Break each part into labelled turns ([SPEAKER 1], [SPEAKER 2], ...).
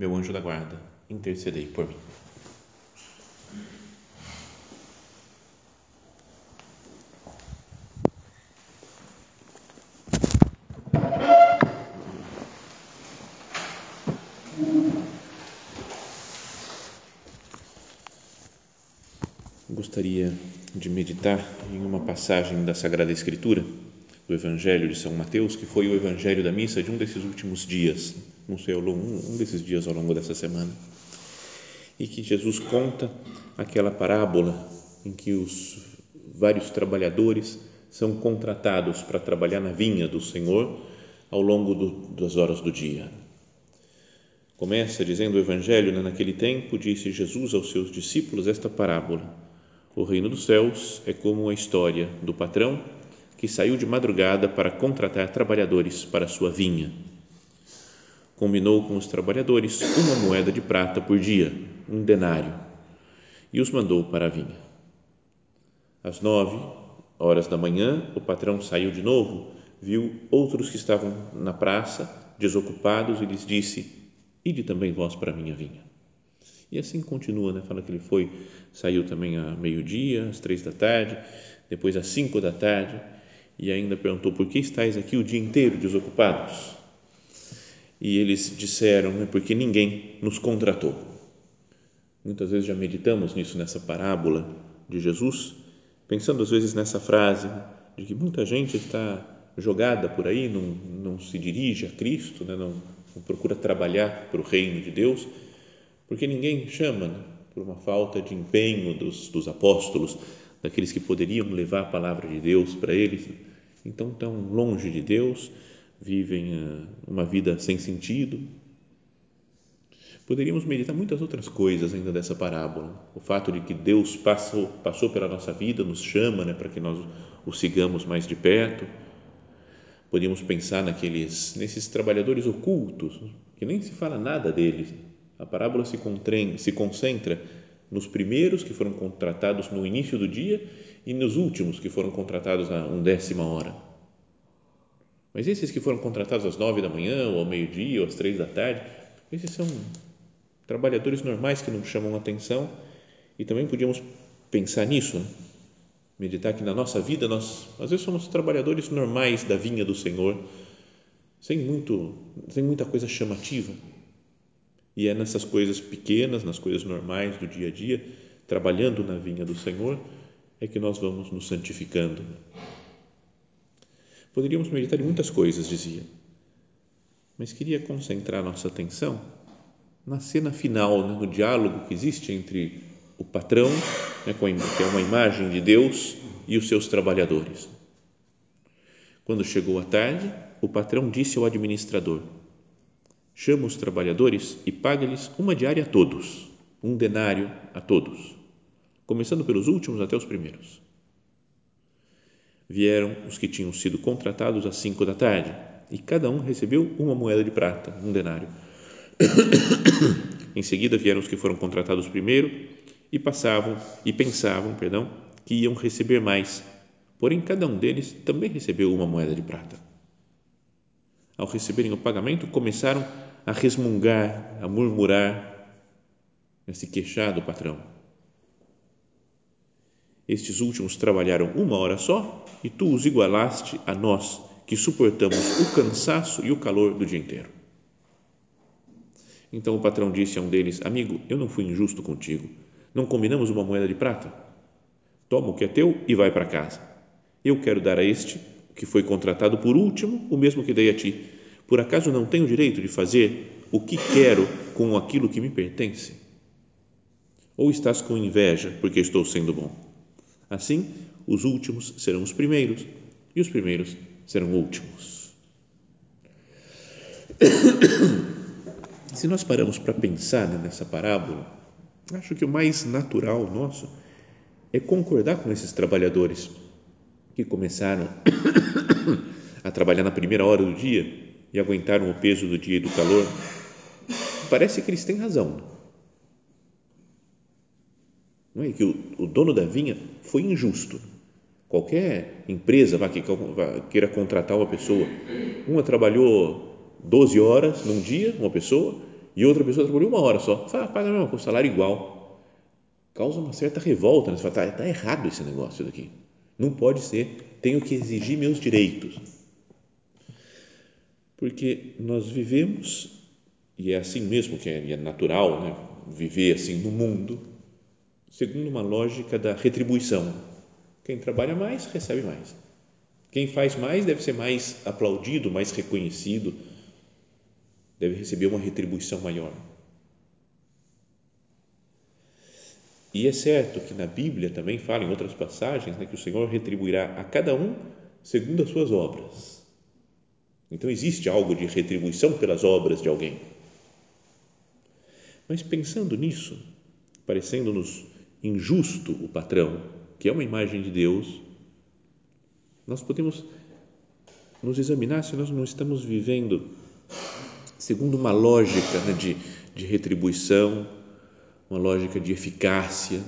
[SPEAKER 1] meu anjo da guarda, intercedei por mim. Gostaria de meditar em uma passagem da Sagrada Escritura do Evangelho de São Mateus, que foi o Evangelho da missa de um desses últimos dias, não sei, um desses dias ao longo dessa semana, e que Jesus conta aquela parábola em que os vários trabalhadores são contratados para trabalhar na vinha do Senhor ao longo do, das horas do dia. Começa dizendo o Evangelho, né, naquele tempo disse Jesus aos seus discípulos esta parábola: O reino dos céus é como a história do patrão que saiu de madrugada para contratar trabalhadores para sua vinha. Combinou com os trabalhadores uma moeda de prata por dia, um denário, e os mandou para a vinha. Às nove horas da manhã, o patrão saiu de novo, viu outros que estavam na praça, desocupados, e lhes disse: Ide também vós para a minha vinha. E assim continua, né? fala que ele foi, saiu também a meio-dia, às três da tarde, depois às cinco da tarde, e ainda perguntou: Por que estáis aqui o dia inteiro desocupados? E eles disseram: né, Porque ninguém nos contratou. Muitas vezes já meditamos nisso, nessa parábola de Jesus, pensando às vezes nessa frase de que muita gente está jogada por aí, não, não se dirige a Cristo, né, não, não procura trabalhar para o reino de Deus, porque ninguém chama, né, por uma falta de empenho dos, dos apóstolos, daqueles que poderiam levar a palavra de Deus para eles então estão longe de Deus, vivem eh, uma vida sem sentido. Poderíamos meditar muitas outras coisas ainda dessa parábola. O fato de que Deus passou, passou pela nossa vida, nos chama né, para que nós o sigamos mais de perto. Podíamos pensar naqueles, nesses trabalhadores ocultos, que nem se fala nada deles. A parábola se, contém, se concentra nos primeiros que foram contratados no início do dia e nos últimos que foram contratados a um décima hora. Mas esses que foram contratados às nove da manhã, ou ao meio-dia, ou às três da tarde, esses são trabalhadores normais que não chamam atenção e também podíamos pensar nisso, né? meditar que na nossa vida nós às vezes somos trabalhadores normais da vinha do Senhor, sem muito, sem muita coisa chamativa. E é nessas coisas pequenas, nas coisas normais do dia a dia, trabalhando na vinha do Senhor, é que nós vamos nos santificando. Poderíamos meditar em muitas coisas, dizia, mas queria concentrar nossa atenção na cena final, né, no diálogo que existe entre o patrão, né, que é uma imagem de Deus, e os seus trabalhadores. Quando chegou a tarde, o patrão disse ao administrador: Chama os trabalhadores e paga-lhes uma diária a todos, um denário a todos começando pelos últimos até os primeiros. Vieram os que tinham sido contratados às cinco da tarde e cada um recebeu uma moeda de prata, um denário. em seguida vieram os que foram contratados primeiro e passavam e pensavam, perdão, que iam receber mais. Porém, cada um deles também recebeu uma moeda de prata. Ao receberem o pagamento, começaram a resmungar, a murmurar, a se queixar do patrão estes últimos trabalharam uma hora só e tu os igualaste a nós, que suportamos o cansaço e o calor do dia inteiro. Então o patrão disse a um deles: Amigo, eu não fui injusto contigo. Não combinamos uma moeda de prata? Toma o que é teu e vai para casa. Eu quero dar a este, que foi contratado por último, o mesmo que dei a ti. Por acaso não tenho direito de fazer o que quero com aquilo que me pertence? Ou estás com inveja porque estou sendo bom? Assim, os últimos serão os primeiros e os primeiros serão últimos. Se nós paramos para pensar nessa parábola, acho que o mais natural nosso é concordar com esses trabalhadores que começaram a trabalhar na primeira hora do dia e aguentaram o peso do dia e do calor. Parece que eles têm razão. Não é que o, o dono da vinha foi injusto. Qualquer empresa vá, que vá, queira contratar uma pessoa, uma trabalhou 12 horas num dia, uma pessoa, e outra pessoa trabalhou uma hora só. Fala, paga mesmo, com salário igual. Causa uma certa revolta. Né? Você fala, está tá errado esse negócio daqui. Não pode ser. Tenho que exigir meus direitos. Porque nós vivemos, e é assim mesmo que é, é natural né? viver assim no mundo, segundo uma lógica da retribuição. Quem trabalha mais, recebe mais. Quem faz mais deve ser mais aplaudido, mais reconhecido, deve receber uma retribuição maior. E é certo que na Bíblia também fala, em outras passagens, né, que o Senhor retribuirá a cada um segundo as suas obras. Então existe algo de retribuição pelas obras de alguém. Mas pensando nisso, parecendo-nos injusto o patrão, que é uma imagem de Deus, nós podemos nos examinar se nós não estamos vivendo segundo uma lógica né, de, de retribuição, uma lógica de eficácia,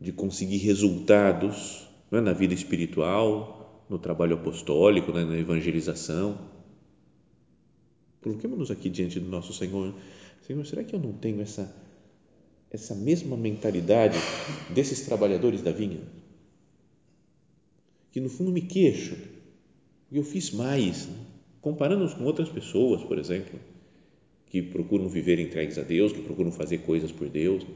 [SPEAKER 1] de conseguir resultados é, na vida espiritual, no trabalho apostólico, né, na evangelização. Coloquemos-nos aqui diante do nosso Senhor. Senhor, será que eu não tenho essa essa mesma mentalidade desses trabalhadores da vinha, que no fundo me queixo, eu fiz mais, né? comparando-nos com outras pessoas, por exemplo, que procuram viver entregues a Deus, que procuram fazer coisas por Deus.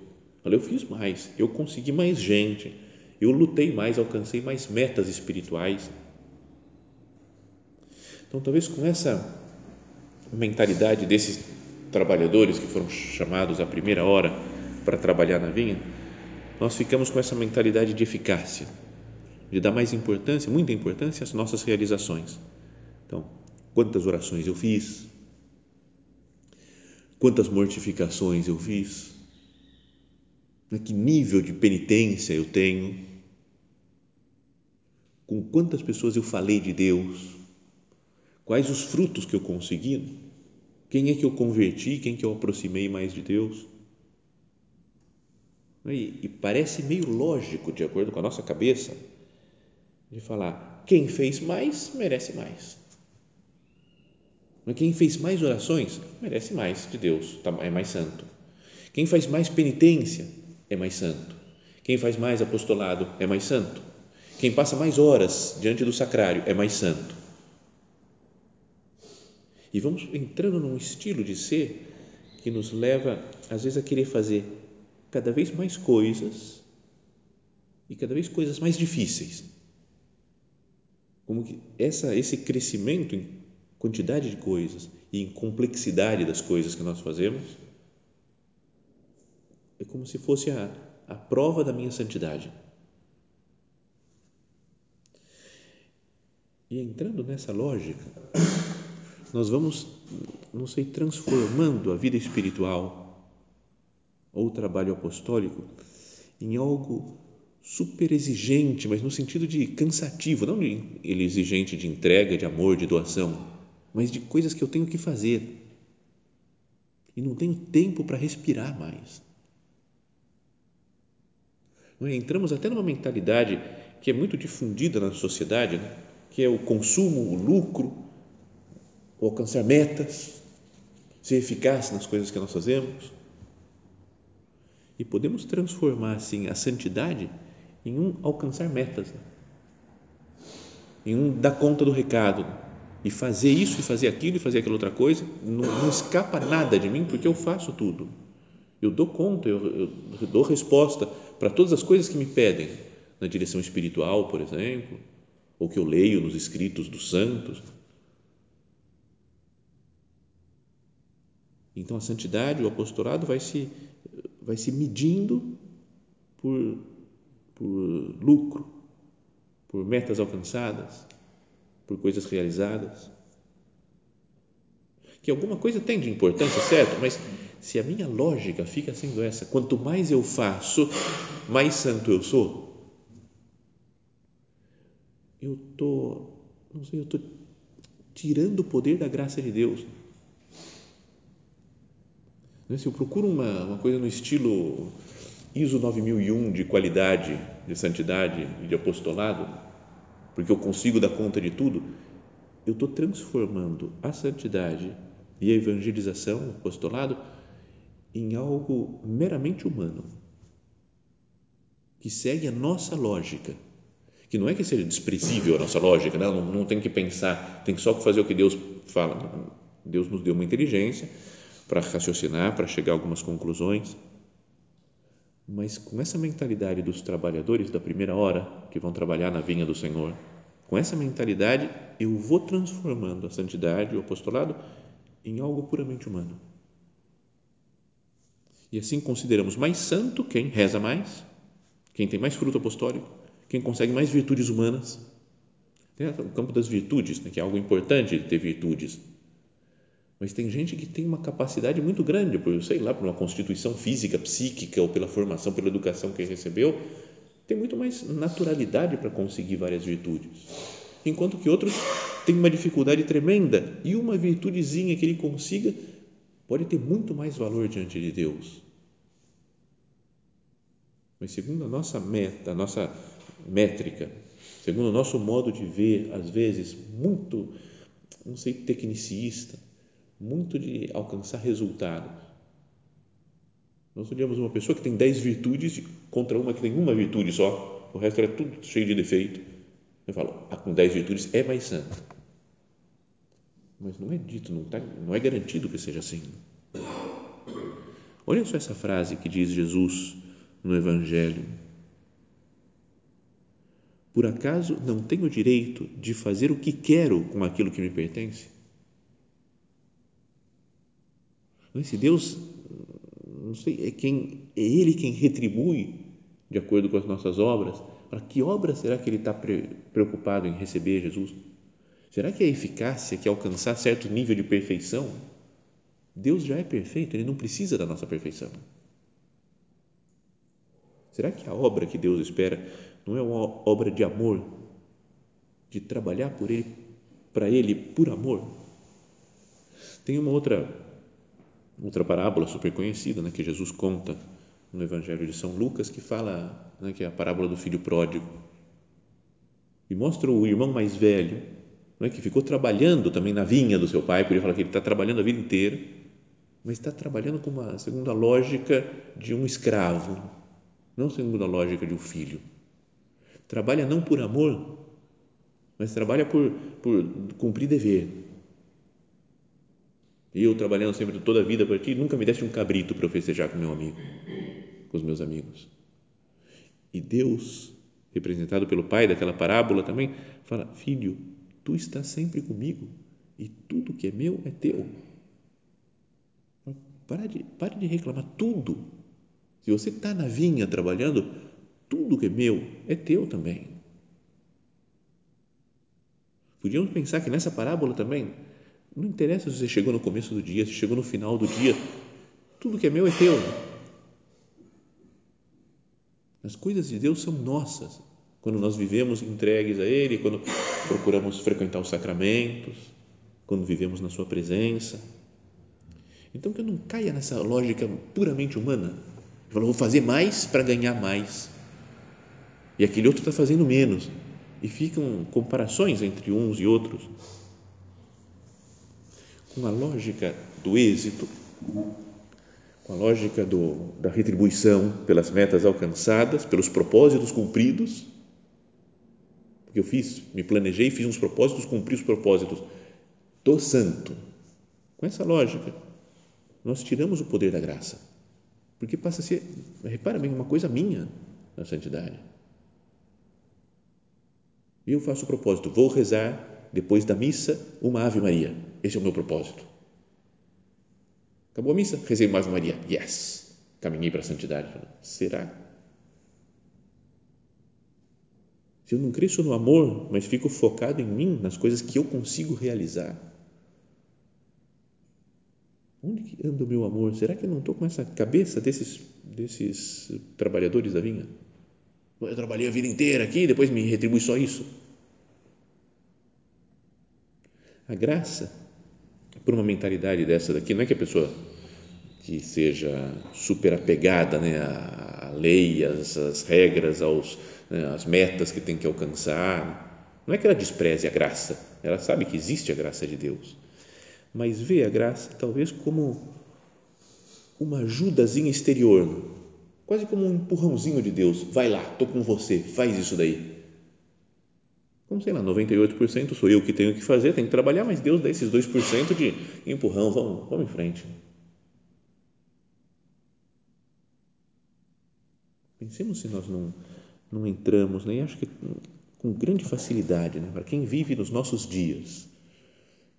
[SPEAKER 1] Olha, eu fiz mais, eu consegui mais gente, eu lutei mais, alcancei mais metas espirituais. Então, talvez com essa mentalidade desses trabalhadores que foram chamados à primeira hora para trabalhar na vinha, nós ficamos com essa mentalidade de eficácia, de dar mais importância, muita importância às nossas realizações. Então, quantas orações eu fiz, quantas mortificações eu fiz, que nível de penitência eu tenho, com quantas pessoas eu falei de Deus, quais os frutos que eu consegui, quem é que eu converti, quem que eu aproximei mais de Deus. E, e parece meio lógico, de acordo com a nossa cabeça, de falar: quem fez mais, merece mais. Quem fez mais orações, merece mais de Deus, tá, é mais santo. Quem faz mais penitência, é mais santo. Quem faz mais apostolado, é mais santo. Quem passa mais horas diante do sacrário, é mais santo. E vamos entrando num estilo de ser que nos leva, às vezes, a querer fazer cada vez mais coisas e cada vez coisas mais difíceis. Como que essa, esse crescimento em quantidade de coisas e em complexidade das coisas que nós fazemos é como se fosse a, a prova da minha santidade. E entrando nessa lógica, nós vamos, não sei, transformando a vida espiritual ou trabalho apostólico em algo super exigente, mas no sentido de cansativo, não ele exigente de entrega, de amor, de doação, mas de coisas que eu tenho que fazer e não tenho tempo para respirar mais. É? Entramos até numa mentalidade que é muito difundida na sociedade, né? que é o consumo, o lucro, o alcançar metas, ser eficaz nas coisas que nós fazemos e podemos transformar assim a santidade em um alcançar metas, né? em um dar conta do recado e fazer isso e fazer aquilo e fazer aquela outra coisa. Não, não escapa nada de mim porque eu faço tudo. Eu dou conta, eu, eu dou resposta para todas as coisas que me pedem na direção espiritual, por exemplo, ou que eu leio nos escritos dos santos. Então a santidade, o apostolado vai se vai se medindo por, por lucro, por metas alcançadas, por coisas realizadas. que alguma coisa tem de importância, certo? Mas se a minha lógica fica sendo essa, quanto mais eu faço, mais santo eu sou, eu tô, não sei, eu tô tirando o poder da graça de Deus. Né, se eu procuro uma, uma coisa no estilo ISO 9001 de qualidade, de santidade e de apostolado, porque eu consigo dar conta de tudo, eu estou transformando a santidade e a evangelização, o apostolado, em algo meramente humano, que segue a nossa lógica, que não é que seja desprezível a nossa lógica, não, não, não tem que pensar, tem só que fazer o que Deus fala. Deus nos deu uma inteligência para raciocinar, para chegar a algumas conclusões, mas com essa mentalidade dos trabalhadores da primeira hora que vão trabalhar na vinha do Senhor, com essa mentalidade eu vou transformando a santidade, o apostolado, em algo puramente humano e assim consideramos mais santo quem reza mais, quem tem mais fruto apostólico, quem consegue mais virtudes humanas. O campo das virtudes, né, que é algo importante de ter virtudes. Mas tem gente que tem uma capacidade muito grande, por, sei lá, por uma constituição física, psíquica, ou pela formação, pela educação que recebeu, tem muito mais naturalidade para conseguir várias virtudes. Enquanto que outros têm uma dificuldade tremenda e uma virtudezinha que ele consiga pode ter muito mais valor diante de Deus. Mas segundo a nossa meta, a nossa métrica, segundo o nosso modo de ver, às vezes muito, não sei, tecnicista, muito de alcançar resultados. Nós olhamos uma pessoa que tem dez virtudes contra uma que tem uma virtude só, o resto é tudo cheio de defeito. Eu falo, ah, com dez virtudes é mais santo mas não é dito, não, tá, não é garantido que seja assim. Olha só essa frase que diz Jesus no Evangelho. Por acaso não tenho direito de fazer o que quero com aquilo que me pertence? Se Deus, não sei, é, quem, é Ele quem retribui de acordo com as nossas obras, para que obra será que Ele está preocupado em receber Jesus? Será que a eficácia que alcançar certo nível de perfeição? Deus já é perfeito, ele não precisa da nossa perfeição. Será que a obra que Deus espera não é uma obra de amor, de trabalhar por ele, para ele por amor? Tem uma outra outra parábola super conhecida, né, que Jesus conta no Evangelho de São Lucas, que fala, né, que é a parábola do filho pródigo. E mostra o irmão mais velho não é? que ficou trabalhando também na vinha do seu pai, podia falar que ele está trabalhando a vida inteira, mas está trabalhando com uma segundo a lógica de um escravo, não segundo a lógica de um filho. Trabalha não por amor, mas trabalha por, por cumprir dever. Eu trabalhando sempre toda a vida para ti, nunca me deste um cabrito para eu festejar com meu amigo, com os meus amigos. E Deus, representado pelo pai daquela parábola também, fala: Filho, tu estás sempre comigo e tudo que é meu é teu. Para de, para de reclamar tudo. Se você está na vinha trabalhando, tudo que é meu é teu também. Podíamos pensar que nessa parábola também, não interessa se você chegou no começo do dia, se chegou no final do dia, tudo que é meu é teu. As coisas de Deus são nossas quando nós vivemos entregues a Ele, quando procuramos frequentar os sacramentos, quando vivemos na Sua presença. Então, que eu não caia nessa lógica puramente humana. Eu vou fazer mais para ganhar mais. E aquele outro está fazendo menos. E ficam comparações entre uns e outros. Com a lógica do êxito, com a lógica do, da retribuição pelas metas alcançadas, pelos propósitos cumpridos, porque eu fiz, me planejei, fiz uns propósitos, cumpri os propósitos do santo. Com essa lógica, nós tiramos o poder da graça. Porque passa a ser, repara bem, uma coisa minha na santidade. E eu faço o propósito, vou rezar depois da missa uma Ave Maria. Esse é o meu propósito. Acabou a missa, rezei uma Ave Maria. Yes! Caminhei para a santidade. Será? Se eu não cresço no amor, mas fico focado em mim, nas coisas que eu consigo realizar, Onde que anda o meu amor? Será que eu não estou com essa cabeça desses, desses trabalhadores da vinha? Eu trabalhei a vida inteira aqui, depois me retribui só isso. A graça, por uma mentalidade dessa daqui, não é que a pessoa que seja super apegada né, à lei, às, às regras, aos, né, às metas que tem que alcançar, não é que ela despreze a graça, ela sabe que existe a graça de Deus, mas vê a graça talvez como uma ajudazinha exterior, quase como um empurrãozinho de Deus, vai lá, estou com você, faz isso daí. Como sei lá, 98% sou eu que tenho que fazer, tenho que trabalhar, mas Deus dá esses 2% de empurrão, vamos, vamos em frente. Pensemos se nós não, não entramos, né? acho que com grande facilidade, né? para quem vive nos nossos dias,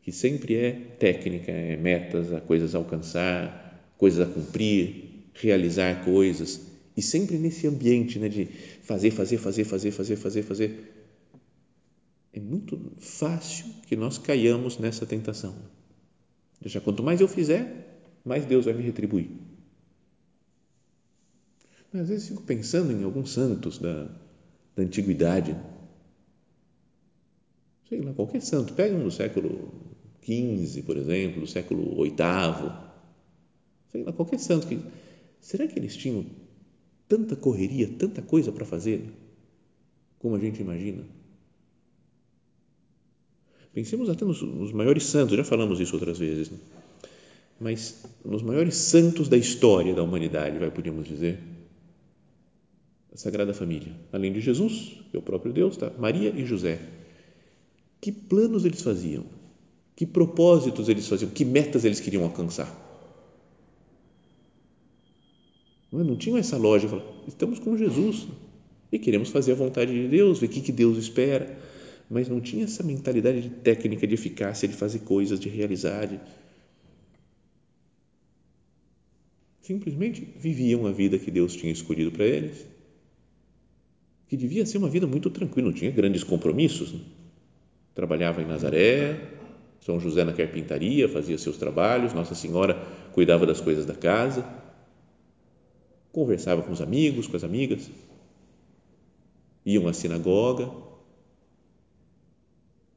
[SPEAKER 1] que sempre é técnica, é metas, a coisas a alcançar, coisas a cumprir, realizar coisas, e sempre nesse ambiente né, de fazer, fazer, fazer, fazer, fazer, fazer, fazer. É muito fácil que nós caiamos nessa tentação. Já quanto mais eu fizer, mais Deus vai me retribuir. Às vezes fico pensando em alguns santos da, da antiguidade. Sei lá, qualquer santo. Pega um do século XV, por exemplo, do século VIII. Sei lá, qualquer santo. Que, será que eles tinham tanta correria, tanta coisa para fazer, como a gente imagina? Pensemos até nos, nos, maiores santos, já falamos isso outras vezes, né? mas nos maiores santos da história da humanidade, vai, podíamos dizer, a Sagrada Família, além de Jesus, que é o próprio Deus, tá? Maria e José. Que planos eles faziam? Que propósitos eles faziam? Que metas eles queriam alcançar? Não, não tinham essa lógica, estamos com Jesus e queremos fazer a vontade de Deus, ver o que Deus espera, mas não tinha essa mentalidade de técnica, de eficácia, de fazer coisas, de realizar. Simplesmente viviam a vida que Deus tinha escolhido para eles que devia ser uma vida muito tranquila, não tinha grandes compromissos. Né? Trabalhava em Nazaré, São José na carpintaria, fazia seus trabalhos, Nossa Senhora cuidava das coisas da casa, conversava com os amigos, com as amigas, iam à sinagoga.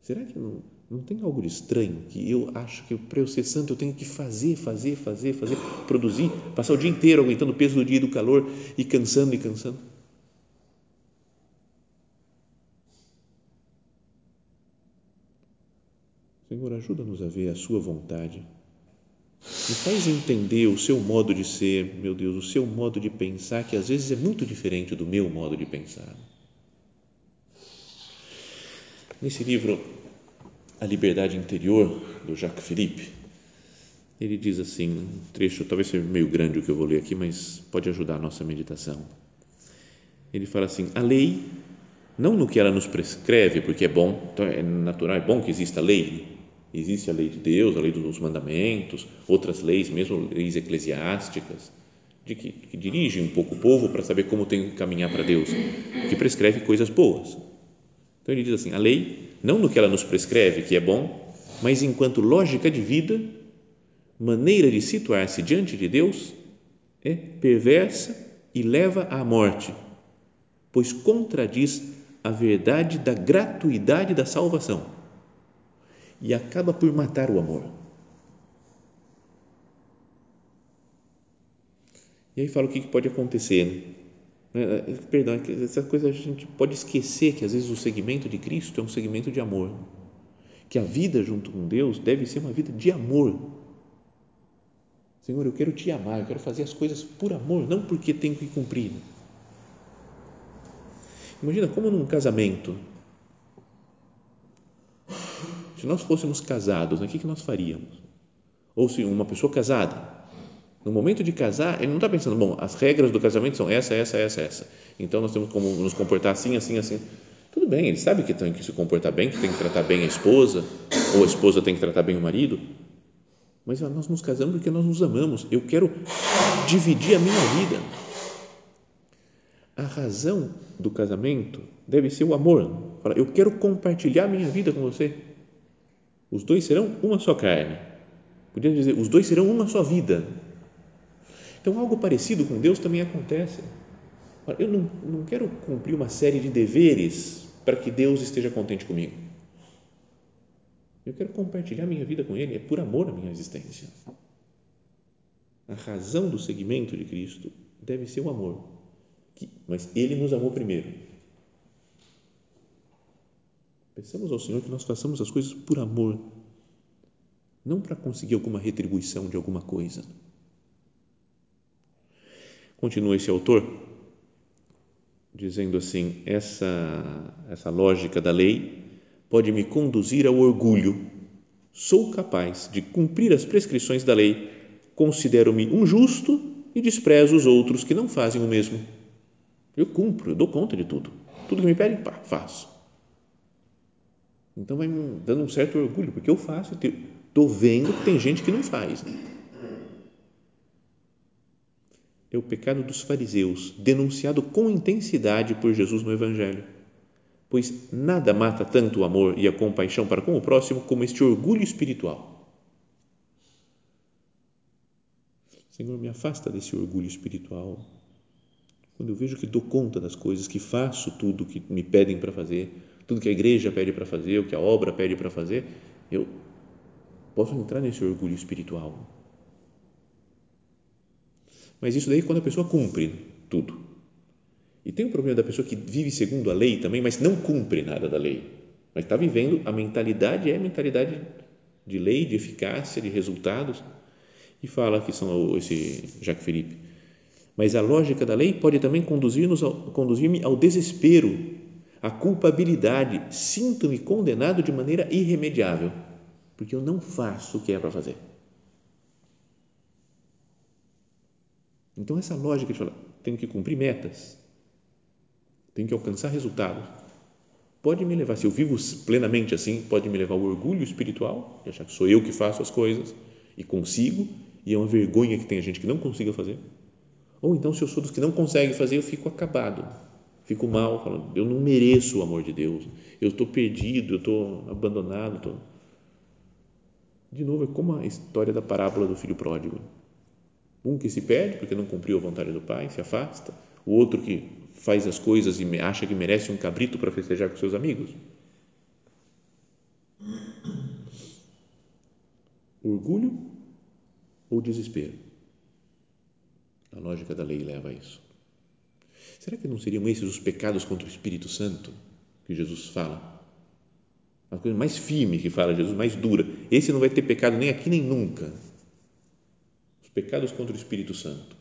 [SPEAKER 1] Será que não, não tem algo de estranho que eu acho que para eu ser santo eu tenho que fazer, fazer, fazer, fazer, produzir, passar o dia inteiro aguentando o peso do dia e do calor e cansando e cansando? Senhor, ajuda-nos a ver a Sua vontade. Me faz entender o seu modo de ser, meu Deus, o seu modo de pensar, que às vezes é muito diferente do meu modo de pensar. Nesse livro, A Liberdade Interior, do Jacques Philippe, ele diz assim, um trecho, talvez seja meio grande o que eu vou ler aqui, mas pode ajudar a nossa meditação. Ele fala assim: a lei, não no que ela nos prescreve, porque é bom, então é natural, é bom que exista lei, Existe a lei de Deus, a lei dos mandamentos, outras leis, mesmo leis eclesiásticas, de que, que dirigem um pouco o povo para saber como tem que caminhar para Deus, que prescreve coisas boas. Então ele diz assim: a lei, não no que ela nos prescreve, que é bom, mas enquanto lógica de vida, maneira de situar-se diante de Deus, é perversa e leva à morte, pois contradiz a verdade da gratuidade da salvação e acaba por matar o amor. E aí fala o que pode acontecer. Né? É, perdão, é essa coisa a gente pode esquecer que às vezes o segmento de Cristo é um segmento de amor. Que a vida junto com Deus deve ser uma vida de amor. Senhor, eu quero te amar, eu quero fazer as coisas por amor, não porque tenho que cumprir. Imagina como num casamento, se nós fôssemos casados, o que, que nós faríamos? Ou se uma pessoa casada, no momento de casar, ele não está pensando, bom, as regras do casamento são essa, essa, essa, essa. Então nós temos como nos comportar assim, assim, assim. Tudo bem, ele sabe que tem que se comportar bem, que tem que tratar bem a esposa, ou a esposa tem que tratar bem o marido. Mas nós nos casamos porque nós nos amamos. Eu quero dividir a minha vida. A razão do casamento deve ser o amor. Eu quero compartilhar a minha vida com você. Os dois serão uma só carne. Podia dizer, os dois serão uma só vida. Então, algo parecido com Deus também acontece. Eu não, não quero cumprir uma série de deveres para que Deus esteja contente comigo. Eu quero compartilhar minha vida com Ele, é por amor a minha existência. A razão do seguimento de Cristo deve ser o amor, mas Ele nos amou primeiro. Peçamos ao Senhor que nós façamos as coisas por amor, não para conseguir alguma retribuição de alguma coisa. Continua esse autor dizendo assim: essa, essa lógica da lei pode me conduzir ao orgulho. Sou capaz de cumprir as prescrições da lei, considero-me um justo e desprezo os outros que não fazem o mesmo. Eu cumpro, eu dou conta de tudo. Tudo que me pedem, pá, faço. Então vai me dando um certo orgulho, porque eu faço, estou vendo que tem gente que não faz. É o pecado dos fariseus, denunciado com intensidade por Jesus no Evangelho. Pois nada mata tanto o amor e a compaixão para com o próximo como este orgulho espiritual. Senhor, me afasta desse orgulho espiritual. Quando eu vejo que dou conta das coisas, que faço tudo que me pedem para fazer, tudo que a igreja pede para fazer, o que a obra pede para fazer, eu posso entrar nesse orgulho espiritual. Mas isso daí é quando a pessoa cumpre tudo. E tem o problema da pessoa que vive segundo a lei também, mas não cumpre nada da lei. Mas está vivendo, a mentalidade é a mentalidade de lei, de eficácia, de resultados. E fala que são esse Jacques Felipe. Mas a lógica da lei pode também conduzir-nos conduzir-me ao desespero a culpabilidade, sinto-me condenado de maneira irremediável, porque eu não faço o que é para fazer. Então, essa lógica de falar, tenho que cumprir metas, tenho que alcançar resultados, pode me levar, se eu vivo plenamente assim, pode me levar ao orgulho espiritual, de achar que sou eu que faço as coisas e consigo, e é uma vergonha que tem gente que não consiga fazer. Ou então, se eu sou dos que não conseguem fazer, eu fico acabado fico mal, falo, eu não mereço o amor de Deus, eu estou perdido, eu estou abandonado. Estou... De novo, é como a história da parábola do filho pródigo. Um que se perde porque não cumpriu a vontade do pai, se afasta, o outro que faz as coisas e acha que merece um cabrito para festejar com seus amigos. Orgulho ou desespero? A lógica da lei leva a isso. Será que não seriam esses os pecados contra o Espírito Santo que Jesus fala? A coisa mais firme que fala Jesus, mais dura. Esse não vai ter pecado nem aqui nem nunca. Os pecados contra o Espírito Santo.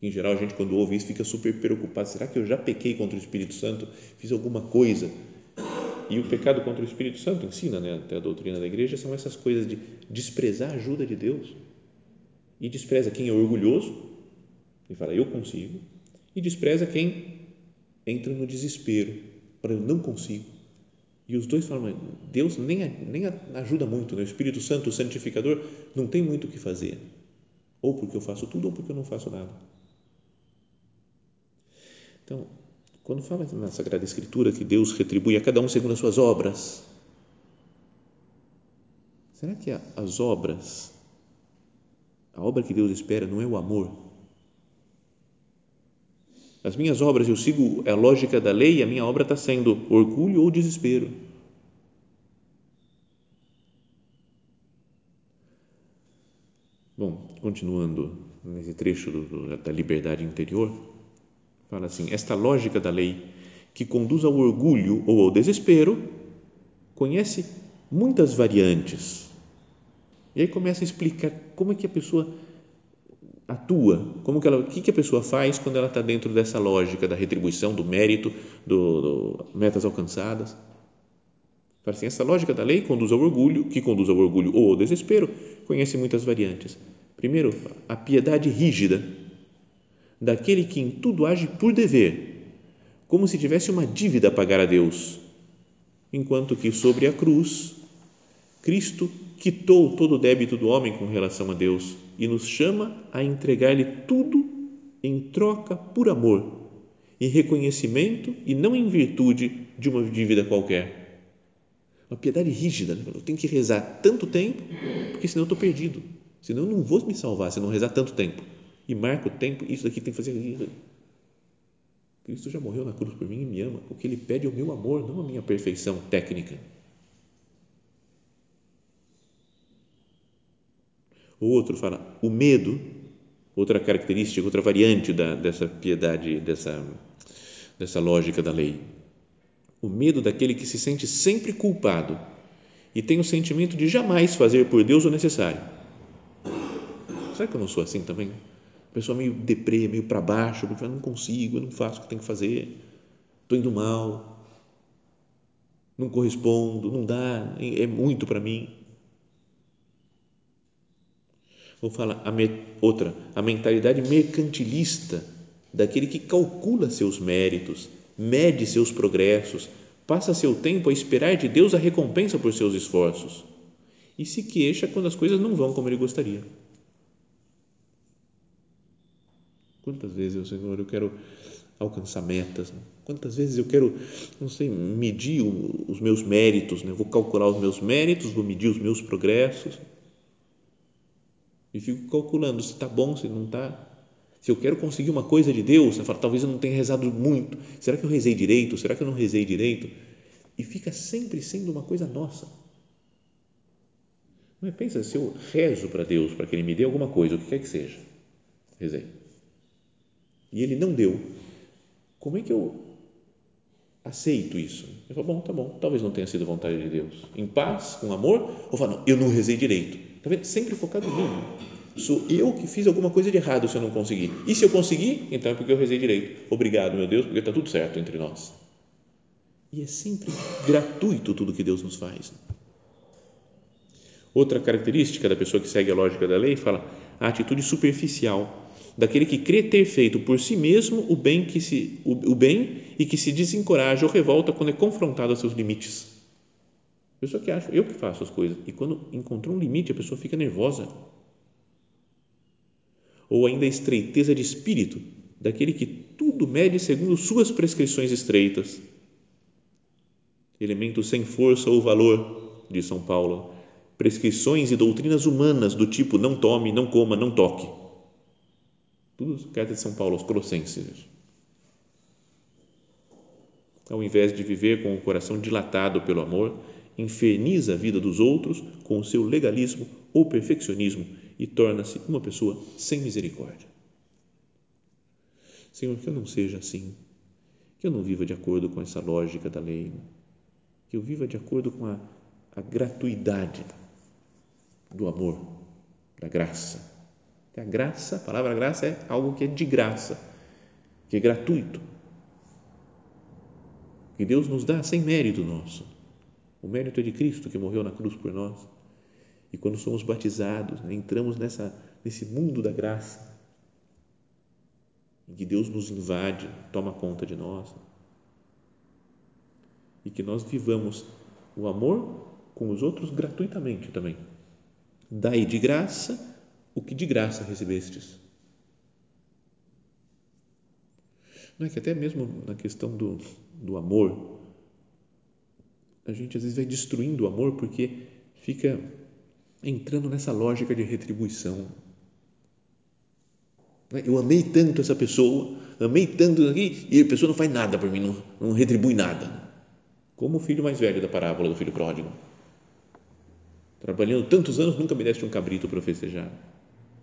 [SPEAKER 1] Em geral, a gente, quando ouve isso, fica super preocupado. Será que eu já pequei contra o Espírito Santo? Fiz alguma coisa? E o pecado contra o Espírito Santo ensina, né, até a doutrina da igreja, são essas coisas de desprezar a ajuda de Deus. E despreza quem é orgulhoso e fala, eu consigo e despreza quem entra no desespero. Para eu não consigo. E os dois falam, Deus nem, nem ajuda muito, né? o Espírito Santo, o santificador, não tem muito o que fazer. Ou porque eu faço tudo, ou porque eu não faço nada. Então, quando fala na Sagrada Escritura que Deus retribui a cada um segundo as suas obras, será que as obras, a obra que Deus espera não é o amor? As minhas obras, eu sigo a lógica da lei, a minha obra está sendo orgulho ou desespero. Bom, continuando nesse trecho do, da liberdade interior, fala assim: esta lógica da lei que conduz ao orgulho ou ao desespero conhece muitas variantes. E aí começa a explicar como é que a pessoa atua, como que ela, o que, que a pessoa faz quando ela está dentro dessa lógica da retribuição, do mérito, do, do metas alcançadas. Assim, essa lógica da lei conduz ao orgulho, que conduz ao orgulho ou ao desespero, conhece muitas variantes. Primeiro, a piedade rígida, daquele que em tudo age por dever, como se tivesse uma dívida a pagar a Deus, enquanto que sobre a cruz, Cristo quitou todo o débito do homem com relação a Deus e nos chama a entregar-lhe tudo em troca por amor, em reconhecimento e não em virtude de uma dívida qualquer. Uma piedade rígida. Né? Eu tenho que rezar tanto tempo, porque senão eu estou perdido. Senão eu não vou me salvar se não rezar tanto tempo. E marca o tempo, isso daqui tem que fazer. Cristo já morreu na cruz por mim e me ama. O que ele pede é o meu amor, não a minha perfeição técnica. O outro fala, o medo, outra característica, outra variante da, dessa piedade, dessa, dessa lógica da lei. O medo daquele que se sente sempre culpado e tem o sentimento de jamais fazer por Deus o necessário. Será que eu não sou assim também? Pessoa meio deprê, meio para baixo, porque eu não consigo, eu não faço o que tenho que fazer, estou indo mal, não correspondo, não dá, é muito para mim. Ou fala a me, outra, a mentalidade mercantilista daquele que calcula seus méritos, mede seus progressos, passa seu tempo a esperar de Deus a recompensa por seus esforços e se queixa quando as coisas não vão como ele gostaria. Quantas vezes, Senhor, eu quero alcançar metas? Né? Quantas vezes eu quero, não sei, medir os meus méritos, né? vou calcular os meus méritos, vou medir os meus progressos e fico calculando se está bom, se não está. Se eu quero conseguir uma coisa de Deus, eu falo, talvez eu não tenha rezado muito. Será que eu rezei direito? Será que eu não rezei direito? E fica sempre sendo uma coisa nossa. Não é? Pensa, se eu rezo para Deus para que Ele me dê alguma coisa, o que quer que seja, rezei, e Ele não deu, como é que eu aceito isso? Eu falo, bom, tá bom, talvez não tenha sido vontade de Deus. Em paz, com amor, ou falo, não, eu não rezei direito. Está vendo? Sempre focado em mim. Sou eu que fiz alguma coisa de errado se eu não conseguir. E se eu conseguir, então é porque eu rezei direito. Obrigado, meu Deus, porque está tudo certo entre nós. E é sempre gratuito tudo que Deus nos faz. Outra característica da pessoa que segue a lógica da lei fala a atitude superficial daquele que crê ter feito por si mesmo o bem que se o, o bem e que se desencoraja ou revolta quando é confrontado a seus limites. A pessoa que acha, eu que faço as coisas. E quando encontrou um limite, a pessoa fica nervosa. Ou ainda a estreiteza de espírito, daquele que tudo mede segundo suas prescrições estreitas. Elementos sem força ou valor, diz São Paulo. Prescrições e doutrinas humanas do tipo não tome, não coma, não toque. Tudo carta de São Paulo aos Colossenses. Ao invés de viver com o coração dilatado pelo amor, inferniza a vida dos outros com o seu legalismo ou perfeccionismo e torna-se uma pessoa sem misericórdia. Senhor, que eu não seja assim, que eu não viva de acordo com essa lógica da lei, que eu viva de acordo com a, a gratuidade do amor, da graça. A graça, a palavra graça é algo que é de graça, que é gratuito, que Deus nos dá sem mérito nosso o mérito é de Cristo que morreu na cruz por nós. E quando somos batizados, né, entramos nessa, nesse mundo da graça, em que Deus nos invade, toma conta de nós. E que nós vivamos o amor com os outros gratuitamente também. Dai de graça o que de graça recebestes. Não é que até mesmo na questão do, do amor, a gente às vezes vai destruindo o amor porque fica entrando nessa lógica de retribuição. Eu amei tanto essa pessoa, amei tanto aqui, e a pessoa não faz nada por mim, não, não retribui nada. Como o filho mais velho da parábola do filho pródigo. Trabalhando tantos anos, nunca me deste um cabrito para festejar.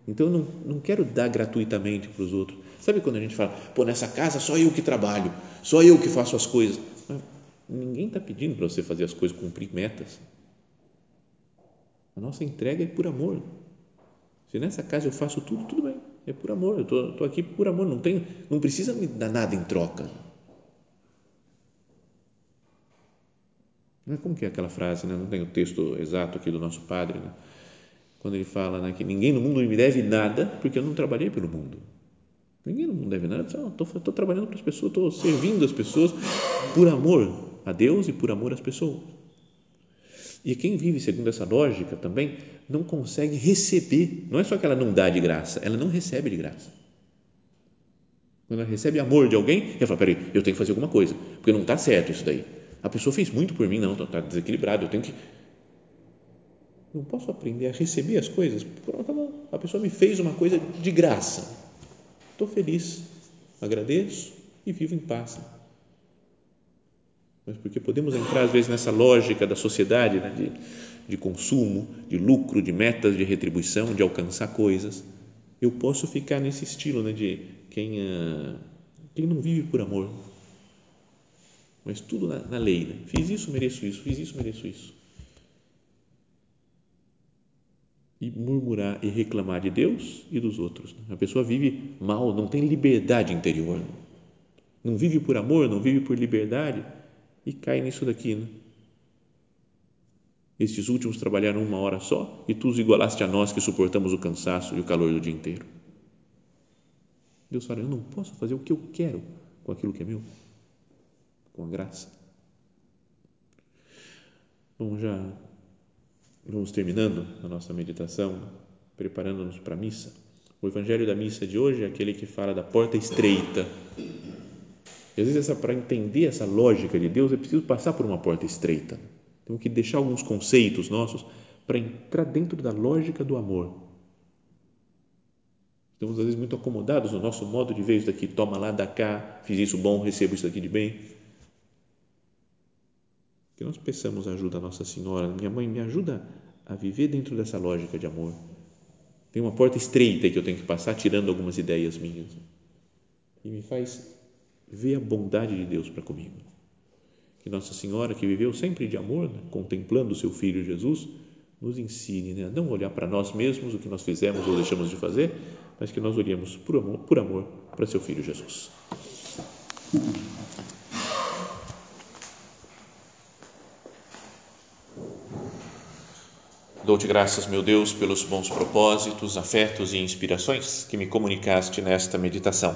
[SPEAKER 1] Então, não, não quero dar gratuitamente para os outros. Sabe quando a gente fala, pô, nessa casa só eu que trabalho, só eu que faço as coisas. Ninguém está pedindo para você fazer as coisas, cumprir metas. A nossa entrega é por amor. Se nessa casa eu faço tudo, tudo bem, é por amor. Eu estou aqui por amor, não tenho, não precisa me dar nada em troca. É como que é aquela frase, né? não tem o texto exato aqui do nosso padre, né? quando ele fala né, que ninguém no mundo me deve nada porque eu não trabalhei pelo mundo. Ninguém no mundo deve nada, estou trabalhando para as pessoas, estou servindo as pessoas por amor a Deus e por amor às pessoas. E quem vive segundo essa lógica também não consegue receber, não é só que ela não dá de graça, ela não recebe de graça. Quando ela recebe amor de alguém, ela fala: peraí, eu tenho que fazer alguma coisa, porque não está certo isso daí. a pessoa fez muito por mim, não, está desequilibrado, eu tenho que. Não posso aprender a receber as coisas? Pronto, tá. A pessoa me fez uma coisa de graça. Estou feliz, agradeço e vivo em paz. Mas porque podemos entrar, às vezes, nessa lógica da sociedade né, de, de consumo, de lucro, de metas de retribuição, de alcançar coisas. Eu posso ficar nesse estilo né, de quem, uh, quem não vive por amor mas tudo na, na lei. Né? Fiz isso, mereço isso, fiz isso, mereço isso. E murmurar e reclamar de Deus e dos outros. Né? A pessoa vive mal, não tem liberdade interior. Não vive por amor, não vive por liberdade e cai nisso daqui. Né? Estes últimos trabalharam uma hora só e tu os igualaste a nós que suportamos o cansaço e o calor do dia inteiro. Deus fala: Eu não posso fazer o que eu quero com aquilo que é meu com a graça. Bom, já vamos terminando a nossa meditação, preparando-nos para a missa. O evangelho da missa de hoje é aquele que fala da porta estreita. E às vezes, para entender essa lógica de Deus, é preciso passar por uma porta estreita. Temos que deixar alguns conceitos nossos para entrar dentro da lógica do amor. Estamos, às vezes, muito acomodados no nosso modo de ver isso daqui. Toma lá, dá cá, fiz isso bom, recebo isso daqui de bem que nós peçamos ajuda a Nossa Senhora. Minha mãe, me ajuda a viver dentro dessa lógica de amor. Tem uma porta estreita que eu tenho que passar, tirando algumas ideias minhas. E me faz ver a bondade de Deus para comigo. Que Nossa Senhora, que viveu sempre de amor, né, contemplando o seu Filho Jesus, nos ensine né, a não olhar para nós mesmos, o que nós fizemos ou deixamos de fazer, mas que nós olhemos por amor, por amor para seu Filho Jesus. Dou-te graças, meu Deus, pelos bons propósitos, afetos e inspirações que me comunicaste nesta meditação.